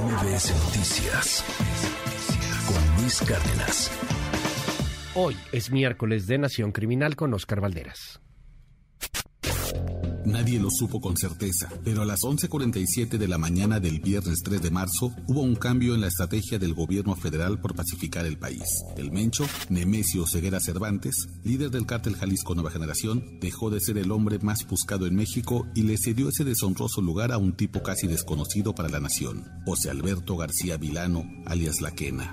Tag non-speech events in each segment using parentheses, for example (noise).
MBS Noticias con Luis Cárdenas. Hoy es miércoles de Nación Criminal con Oscar Valderas. Nadie lo supo con certeza, pero a las 11.47 de la mañana del viernes 3 de marzo hubo un cambio en la estrategia del gobierno federal por pacificar el país. El Mencho, Nemesio Ceguera Cervantes, líder del cártel Jalisco Nueva Generación, dejó de ser el hombre más buscado en México y le cedió ese deshonroso lugar a un tipo casi desconocido para la nación, José Alberto García Vilano, alias La Quena.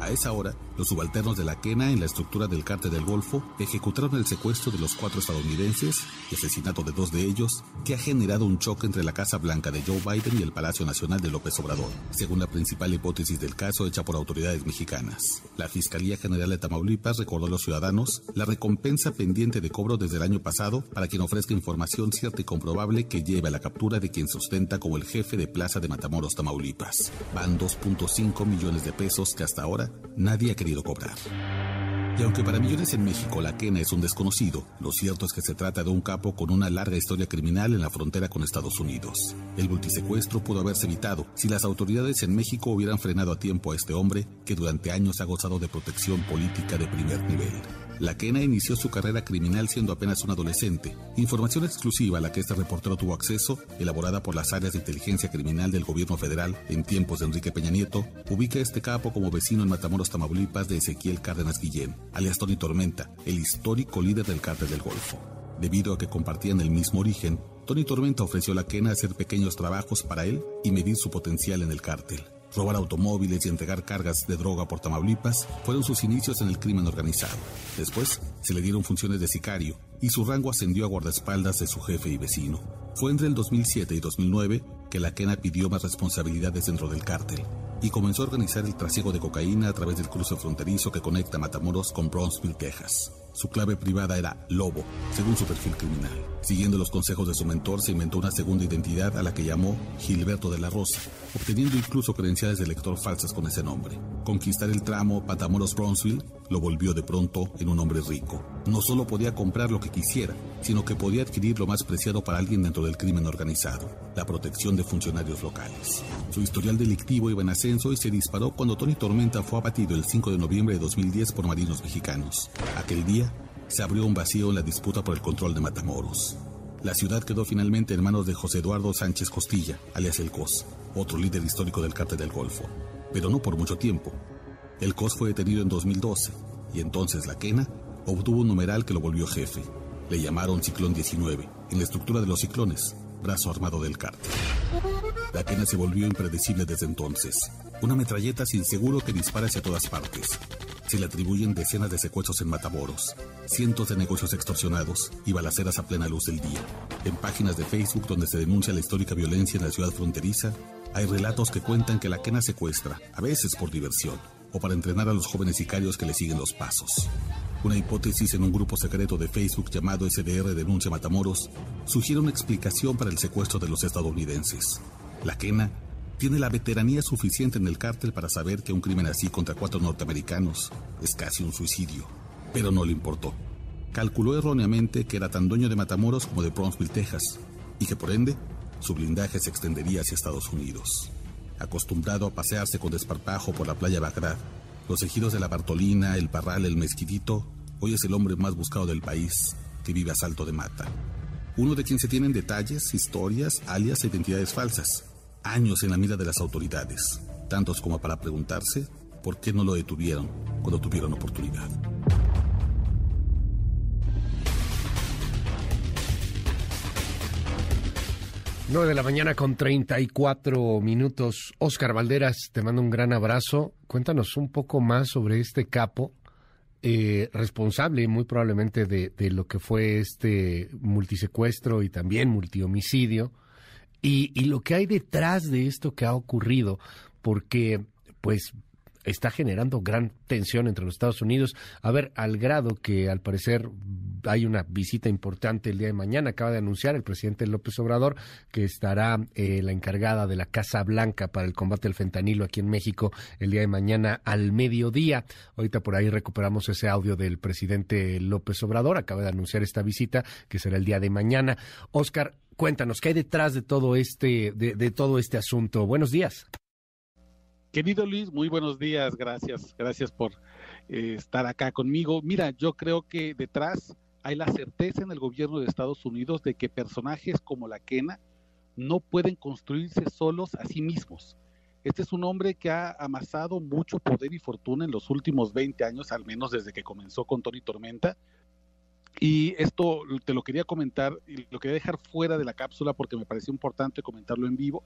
A esa hora, los subalternos de la Quena en la estructura del cártel del Golfo ejecutaron el secuestro de los cuatro estadounidenses y asesinato de dos de ellos, que ha generado un choque entre la Casa Blanca de Joe Biden y el Palacio Nacional de López Obrador, según la principal hipótesis del caso hecha por autoridades mexicanas. La Fiscalía General de Tamaulipas recordó a los ciudadanos la recompensa pendiente de cobro desde el año pasado para quien ofrezca información cierta y comprobable que lleve a la captura de quien sustenta como el jefe de Plaza de Matamoros, Tamaulipas. Van 2.5 millones de pesos que hasta ahora nadie ha querido cobrar. Y aunque para millones en México la quena es un desconocido, lo cierto es que se trata de un capo con una larga historia criminal en la frontera con Estados Unidos. El multisecuestro pudo haberse evitado si las autoridades en México hubieran frenado a tiempo a este hombre que durante años ha gozado de protección política de primer nivel. La Quena inició su carrera criminal siendo apenas un adolescente. Información exclusiva a la que este reportero tuvo acceso, elaborada por las áreas de inteligencia criminal del gobierno federal en tiempos de Enrique Peña Nieto, ubica a este capo como vecino en Matamoros, Tamaulipas de Ezequiel Cárdenas Guillén, alias Tony Tormenta, el histórico líder del cártel del Golfo. Debido a que compartían el mismo origen, Tony Tormenta ofreció a la Quena hacer pequeños trabajos para él y medir su potencial en el cártel. Robar automóviles y entregar cargas de droga por Tamaulipas fueron sus inicios en el crimen organizado. Después se le dieron funciones de sicario y su rango ascendió a guardaespaldas de su jefe y vecino. Fue entre el 2007 y 2009 que la Quena pidió más responsabilidades dentro del cártel y comenzó a organizar el trasiego de cocaína a través del cruce fronterizo que conecta Matamoros con Brownsville, Texas. Su clave privada era Lobo, según su perfil criminal. Siguiendo los consejos de su mentor, se inventó una segunda identidad a la que llamó Gilberto de la Rosa, obteniendo incluso credenciales de lector falsas con ese nombre. Conquistar el tramo Matamoros-Brownsville lo volvió de pronto en un hombre rico. No solo podía comprar lo que quisiera, sino que podía adquirir lo más preciado para alguien dentro del crimen organizado, la protección de funcionarios locales. Su historial delictivo iba en ascenso y se disparó cuando Tony Tormenta fue abatido el 5 de noviembre de 2010 por marinos mexicanos. Aquel día, se abrió un vacío en la disputa por el control de Matamoros. La ciudad quedó finalmente en manos de José Eduardo Sánchez Costilla, alias El COS, otro líder histórico del cártel del Golfo, pero no por mucho tiempo. El COS fue detenido en 2012 y entonces la Quena obtuvo un numeral que lo volvió jefe. Le llamaron Ciclón 19, en la estructura de los ciclones, brazo armado del cártel. La Quena se volvió impredecible desde entonces. Una metralleta sin seguro que dispara hacia todas partes, se le atribuyen decenas de secuestros en Matamoros, cientos de negocios extorsionados y balaceras a plena luz del día. En páginas de Facebook donde se denuncia la histórica violencia en la ciudad fronteriza, hay relatos que cuentan que la quena secuestra, a veces por diversión, o para entrenar a los jóvenes sicarios que le siguen los pasos. Una hipótesis en un grupo secreto de Facebook llamado SDR Denuncia Matamoros sugiere una explicación para el secuestro de los estadounidenses. La quena tiene la veteranía suficiente en el cártel para saber que un crimen así contra cuatro norteamericanos es casi un suicidio, pero no le importó. Calculó erróneamente que era tan dueño de Matamoros como de Brownsville, Texas, y que por ende su blindaje se extendería hacia Estados Unidos. Acostumbrado a pasearse con desparpajo por la playa Bagdad, los ejidos de la Bartolina, el Parral, el Mezquitito, hoy es el hombre más buscado del país que vive a salto de mata. Uno de quien se tienen detalles, historias, alias e identidades falsas años en la mira de las autoridades, tantos como para preguntarse por qué no lo detuvieron cuando tuvieron oportunidad. Nueve de la mañana con 34 minutos. Oscar Valderas, te mando un gran abrazo. Cuéntanos un poco más sobre este capo eh, responsable muy probablemente de, de, lo que fue este multisecuestro y también multihomicidio. Y, lo que hay detrás de esto que ha ocurrido, porque pues está generando gran tensión entre los Estados Unidos. A ver, al grado que al parecer hay una visita importante el día de mañana. Acaba de anunciar el presidente López Obrador que estará eh, la encargada de la Casa Blanca para el combate al fentanilo aquí en México el día de mañana al mediodía. Ahorita por ahí recuperamos ese audio del presidente López Obrador. Acaba de anunciar esta visita que será el día de mañana. Oscar, Cuéntanos, ¿qué hay detrás de todo este, de, todo este asunto? Buenos días. Querido Luis, muy buenos días, gracias, gracias por eh, estar acá conmigo. Mira, yo creo que detrás hay la certeza en el gobierno de Estados Unidos de que personajes como la Kena no pueden construirse solos a sí mismos. Este es un hombre que ha amasado mucho poder y fortuna en los últimos 20 años, al menos desde que comenzó con Tony Tormenta. Y esto te lo quería comentar y lo quería dejar fuera de la cápsula porque me pareció importante comentarlo en vivo.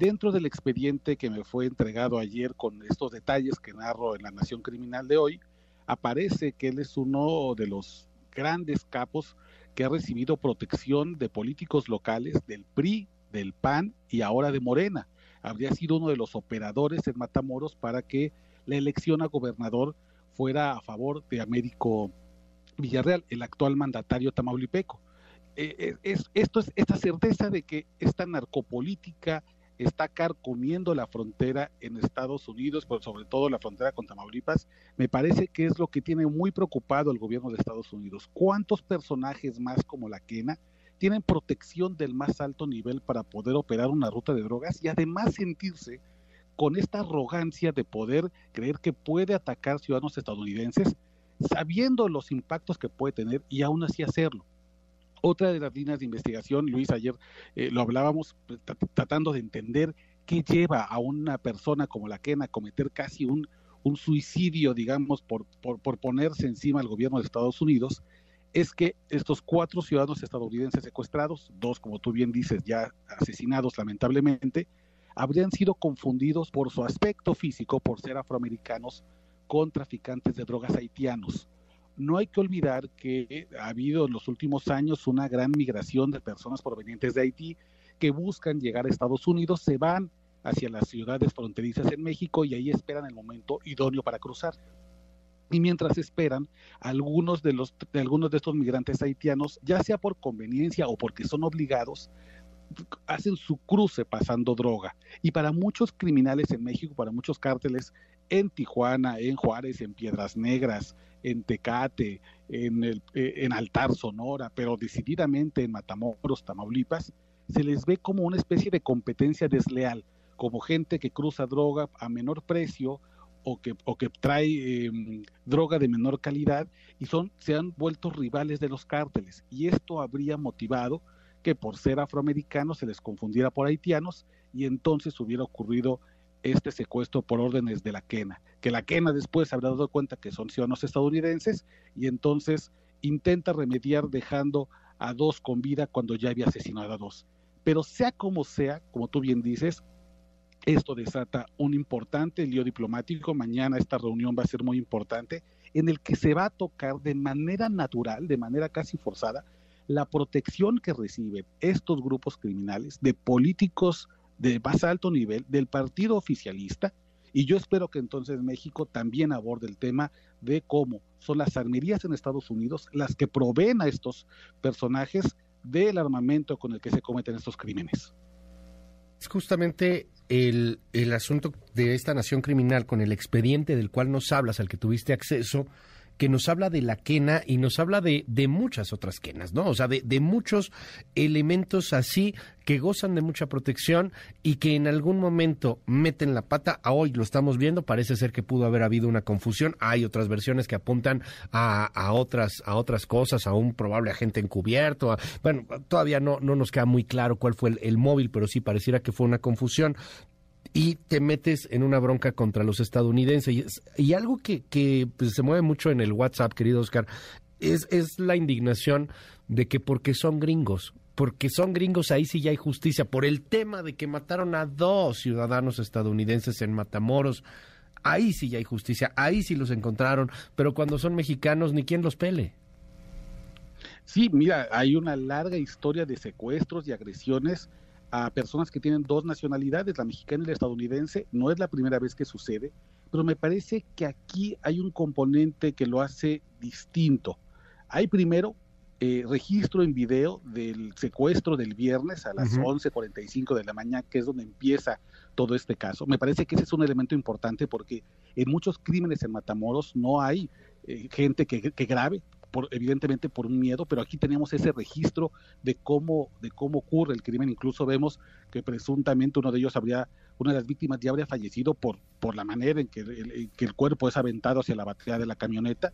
Dentro del expediente que me fue entregado ayer con estos detalles que narro en La Nación Criminal de hoy, aparece que él es uno de los grandes capos que ha recibido protección de políticos locales del PRI, del PAN y ahora de Morena habría sido uno de los operadores en Matamoros para que la elección a gobernador fuera a favor de Américo Villarreal, el actual mandatario tamaulipeco. Eh, eh, es, esto es esta certeza de que esta narcopolítica está carcomiendo la frontera en Estados Unidos, pero sobre todo la frontera con Tamaulipas, me parece que es lo que tiene muy preocupado el gobierno de Estados Unidos. ¿Cuántos personajes más como la Quena tienen protección del más alto nivel para poder operar una ruta de drogas y además sentirse con esta arrogancia de poder creer que puede atacar ciudadanos estadounidenses sabiendo los impactos que puede tener y aún así hacerlo. Otra de las líneas de investigación, Luis, ayer eh, lo hablábamos pues, tratando de entender qué lleva a una persona como la Kena a cometer casi un, un suicidio, digamos, por, por, por ponerse encima al gobierno de Estados Unidos, es que estos cuatro ciudadanos estadounidenses secuestrados, dos, como tú bien dices, ya asesinados lamentablemente, habrían sido confundidos por su aspecto físico, por ser afroamericanos, con traficantes de drogas haitianos. No hay que olvidar que ha habido en los últimos años una gran migración de personas provenientes de Haití que buscan llegar a Estados Unidos, se van hacia las ciudades fronterizas en México y ahí esperan el momento idóneo para cruzar. Y mientras esperan, algunos de, los, de algunos de estos migrantes haitianos, ya sea por conveniencia o porque son obligados, hacen su cruce pasando droga. Y para muchos criminales en México, para muchos cárteles en Tijuana, en Juárez, en Piedras Negras, en Tecate, en, el, eh, en Altar Sonora, pero decididamente en Matamoros, Tamaulipas, se les ve como una especie de competencia desleal, como gente que cruza droga a menor precio o que, o que trae em, droga de menor calidad y son, se han vuelto rivales de los cárteles. Y esto habría motivado que por ser afroamericanos se les confundiera por haitianos y entonces hubiera ocurrido este secuestro por órdenes de la quena, que la quena después habrá dado cuenta que son ciudadanos estadounidenses y entonces intenta remediar dejando a dos con vida cuando ya había asesinado a dos. Pero sea como sea, como tú bien dices, esto desata un importante lío diplomático. Mañana esta reunión va a ser muy importante, en el que se va a tocar de manera natural, de manera casi forzada, la protección que reciben estos grupos criminales de políticos de más alto nivel, del partido oficialista, y yo espero que entonces México también aborde el tema de cómo son las armerías en Estados Unidos las que proveen a estos personajes del armamento con el que se cometen estos crímenes. Es justamente el, el asunto de esta nación criminal con el expediente del cual nos hablas, al que tuviste acceso, que nos habla de la quena y nos habla de, de muchas otras quenas, ¿no? O sea, de, de, muchos elementos así que gozan de mucha protección y que en algún momento meten la pata. A hoy lo estamos viendo, parece ser que pudo haber habido una confusión. Hay otras versiones que apuntan a, a otras, a otras cosas, a un probable agente encubierto. bueno, todavía no, no nos queda muy claro cuál fue el, el móvil, pero sí pareciera que fue una confusión y te metes en una bronca contra los estadounidenses. Y, algo que, pues, se mueve mucho en el WhatsApp, querido Oscar, es, es la indignación de que porque son gringos, porque son gringos, ahí sí ya hay justicia, por el tema de que mataron a dos ciudadanos estadounidenses en Matamoros, ahí sí ya hay justicia, ahí sí los encontraron, pero cuando son mexicanos, ni quien los pele. Sí, mira, hay una larga historia de secuestros y agresiones a personas que tienen dos nacionalidades, la mexicana y la estadounidense. No es la primera vez que sucede, pero me parece que aquí hay un componente que lo hace distinto. Hay primero eh, registro en video del secuestro del viernes a las 11.45 de la mañana, que es donde empieza todo este caso. Me parece que ese es un elemento importante porque en muchos crímenes en Matamoros no hay eh, gente que, que grabe, por, evidentemente por un miedo, pero aquí tenemos ese registro de cómo, de cómo ocurre el crimen. Incluso vemos que presuntamente uno de ellos habría, una de las víctimas ya habría fallecido por, por la manera en que el, que el cuerpo es aventado hacia la batería de la camioneta.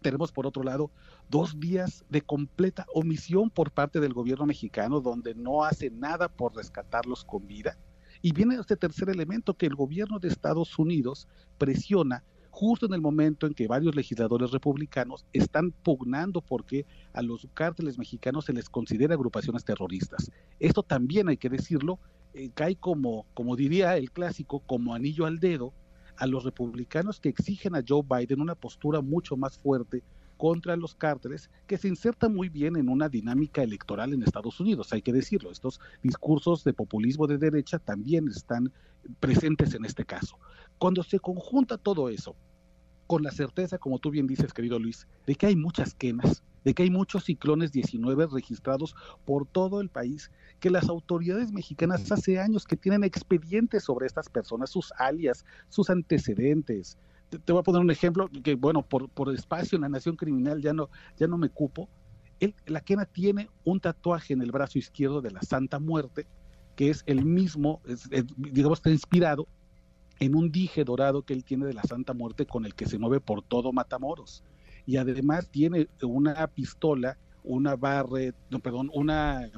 Tenemos, por otro lado, dos días de completa omisión por parte del gobierno mexicano, donde no hace nada por rescatarlos con vida. Y viene este tercer elemento que el gobierno de Estados Unidos presiona justo en el momento en que varios legisladores republicanos están pugnando porque a los cárteles mexicanos se les considera agrupaciones terroristas. Esto también hay que decirlo, eh, cae como, como diría el clásico, como anillo al dedo a los republicanos que exigen a Joe Biden una postura mucho más fuerte contra los cárteles que se inserta muy bien en una dinámica electoral en Estados Unidos, hay que decirlo. Estos discursos de populismo de derecha también están presentes en este caso. Cuando se conjunta todo eso con la certeza, como tú bien dices, querido Luis, de que hay muchas quemas, de que hay muchos ciclones 19 registrados por todo el país, que las autoridades mexicanas hace años que tienen expedientes sobre estas personas, sus alias, sus antecedentes. Te, voy a poner un ejemplo que, bueno, por, por espacio en la Nación Criminal ya no, ya no me cupo. la quena tiene un tatuaje en el brazo izquierdo de la Santa Muerte, que es el mismo, digamos, está inspirado en un dije dorado que él tiene de la Santa Muerte con el que se mueve por todo Matamoros. Y además tiene una pistola, una barre, no, perdón, una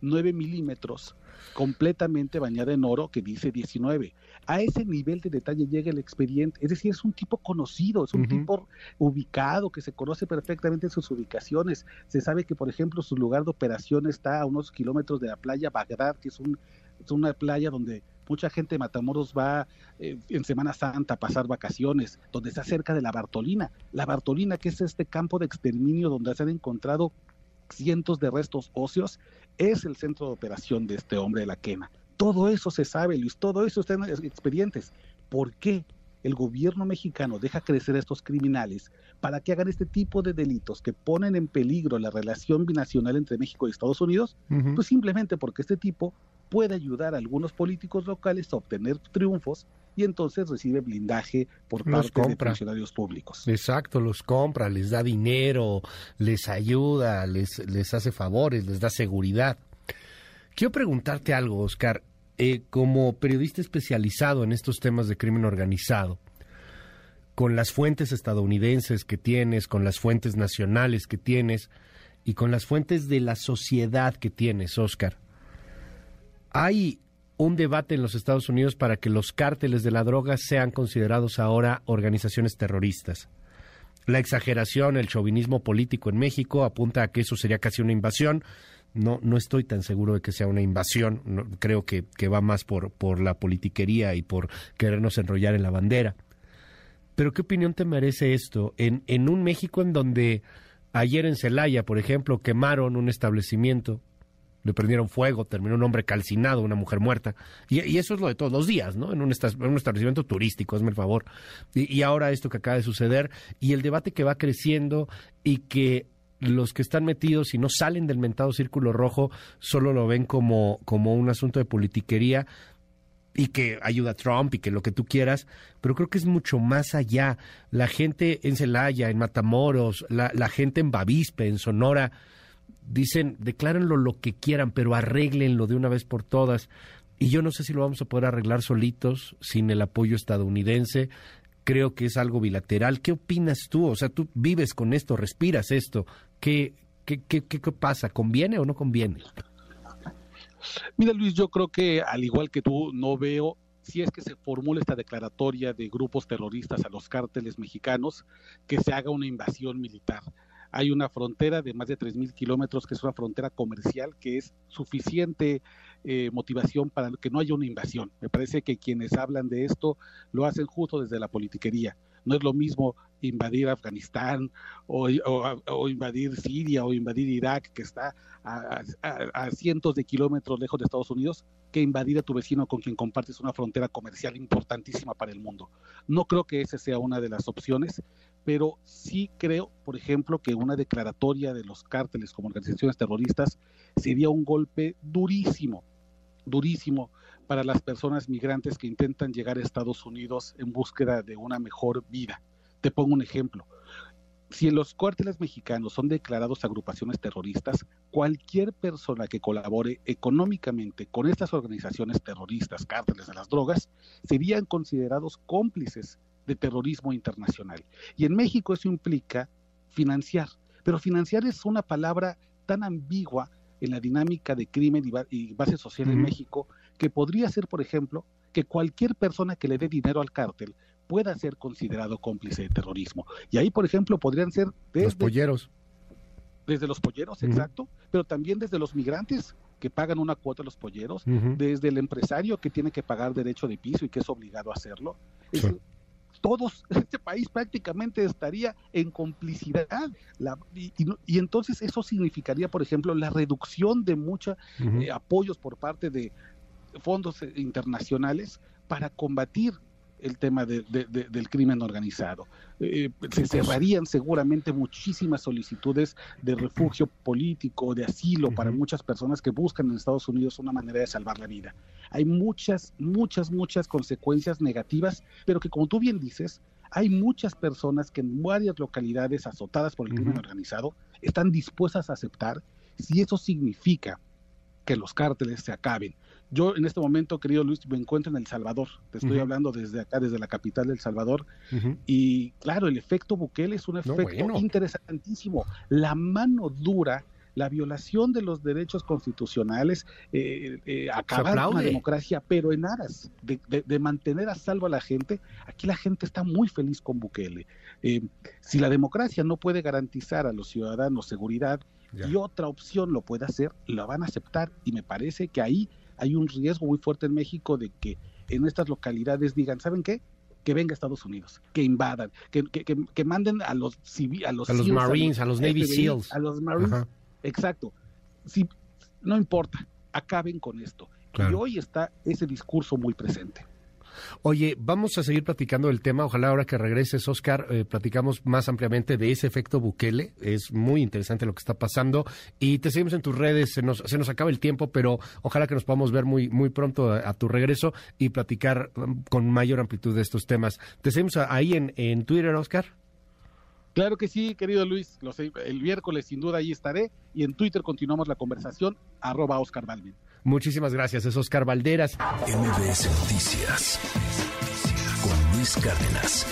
9 mm, milímetros completamente bañada en oro que dice 19. A ese nivel de detalle llega el expediente, es decir, es un tipo conocido, es un tipo ubicado, que se conoce perfectamente sus ubicaciones. Se sabe que, por ejemplo, su lugar de operación está a unos kilómetros de la playa Bagdad, que es, un, es una playa donde Mucha gente de Matamoros va eh, en Semana Santa a pasar vacaciones, donde está cerca de la Bartolina. La Bartolina, que es este campo de exterminio donde se han encontrado cientos de restos óseos, es el centro de operación de este hombre de la quema. Todo eso se sabe, Luis, todo eso está en expedientes. ¿Por qué el gobierno mexicano deja crecer a estos criminales para que hagan este tipo de delitos que ponen en peligro la relación binacional entre México y Estados Unidos? Pues simplemente porque este tipo puede ayudar a algunos políticos locales a obtener triunfos y entonces recibe blindaje por parte de funcionarios públicos. Exacto, los compra, les da dinero, les ayuda, les, les hace favores, les da seguridad. Quiero preguntarte algo, Oscar. Eh, como periodista especializado en estos temas de crimen organizado, con las fuentes estadounidenses que tienes, con las fuentes nacionales que tienes y con las fuentes de la sociedad que tienes, Oscar, hay un debate en los Estados Unidos para que los cárteles de la droga sean considerados ahora organizaciones terroristas. La exageración, el chauvinismo político en México apunta a que eso sería casi una invasión. No, no estoy tan seguro de que sea una invasión. creo que, que, va más por, por la politiquería y por querernos enrollar en la bandera. Pero ¿qué opinión te merece esto en, en un México en donde ayer en Celaya, por ejemplo, quemaron un establecimiento le prendieron fuego, terminó un hombre calcinado, una mujer muerta. Y, eso es lo de todos los días, ¿no? En un, establecimiento turístico, hazme el favor. Y, y, ahora esto que acaba de suceder y el debate que va creciendo y que los que están metidos y no salen del mentado círculo rojo solo lo ven como, como un asunto de politiquería y que ayuda a Trump y que lo que tú quieras, pero creo que es mucho más allá. La gente en Celaya, en Matamoros, la, la gente en Bavispe, en Sonora, dicen, declárenlo lo que quieran, pero arréglenlo de una vez por todas. Y yo no sé si lo vamos a poder arreglar solitos, sin el apoyo estadounidense. Creo que es algo bilateral. ¿Qué opinas tú? O sea, tú vives con esto, respiras esto. ¿Qué, qué, qué, qué pasa? ¿Conviene o no conviene? Mira, Luis, yo creo que al igual que tú, no veo si es que se formula esta declaratoria de grupos terroristas a los cárteles mexicanos, que se haga una invasión militar hay una frontera de más de 3.000 kilómetros, que es una frontera comercial, que es suficiente eh, motivación para que no haya una invasión. Me parece que quienes hablan de esto lo hacen justo desde la politiquería. No es lo mismo invadir Afganistán o, invadir Siria o invadir Irak, que está a, cientos de kilómetros lejos de Estados Unidos, que invadir a tu vecino con quien compartes una frontera comercial importantísima para el mundo. No creo que esa sea una de las opciones, pero sí creo, por ejemplo, que una declaratoria de los cárteles como organizaciones terroristas sería un golpe durísimo, durísimo para las personas migrantes que intentan llegar a Estados Unidos en búsqueda de una mejor vida. Te pongo un ejemplo. Si los cuarteles mexicanos son declarados agrupaciones terroristas, cualquier persona que colabore económicamente con estas organizaciones terroristas, cárteles de las drogas, serían considerados cómplices de terrorismo internacional. Y en México eso implica financiar, pero financiar es una palabra tan ambigua en la dinámica de crimen y, base social en México que podría ser, por ejemplo, que cualquier persona que le dé dinero al cártel pueda ser considerado cómplice de terrorismo. Y ahí, por ejemplo, podrían ser desde los polleros. Desde los polleros, exacto, pero también desde los migrantes que pagan una cuota a los polleros, desde el empresario que tiene que pagar derecho de piso y que es obligado a hacerlo. todos, (laughs) este país prácticamente estaría en complicidad. y, entonces eso significaría, por ejemplo, la reducción de muchos eh, apoyos por parte de fondos eh, internacionales para combatir el tema de, del crimen organizado. Eh, se cerrarían seguramente muchísimas solicitudes de refugio político, de asilo para muchas personas que buscan en Estados Unidos una manera de salvar la vida. Hay muchas, muchas, muchas consecuencias negativas, pero que como tú bien dices, hay muchas personas que en varias localidades azotadas por el crimen organizado están dispuestas a aceptar si eso significa que los cárteles se acaben, yo en este momento, querido Luis, me encuentro en El Salvador. Te estoy hablando desde acá, desde la capital del Salvador. Y claro, el efecto Bukele es un efecto interesantísimo. La mano dura la violación de los derechos constitucionales, eh, eh, acabar con la democracia, pero en aras de, mantener a salvo a la gente, aquí la gente está muy feliz con Bukele. Eh, si la democracia no puede garantizar a los ciudadanos seguridad y otra opción lo puede hacer, la van a aceptar y me parece que ahí hay un riesgo muy fuerte en México de que en estas localidades digan, ¿saben qué? que venga a Estados Unidos, que invadan, que, que, que, manden a los civiles, a los, a los Marines, a los, Navy SEALs. A los Marines, exacto. Si, no importa, acaben con esto. Y hoy está ese discurso muy presente. Oye, vamos a seguir platicando del tema. Ojalá ahora que regreses, Oscar, eh, platicamos más ampliamente de ese efecto Bukele. Es muy interesante lo que está pasando. Y te seguimos en tus redes. Se nos, acaba el tiempo, pero ojalá que nos podamos ver muy, muy pronto a, tu regreso y platicar um, con mayor amplitud de estos temas. Te seguimos ahí en, en Twitter, Oscar. Claro que sí, querido Luis. el miércoles sin duda ahí estaré y en Twitter continuamos la conversación, arroba Oscar Balvin. Muchísimas gracias, es Oscar Valderas. MBS Noticias con Luis Cárdenas.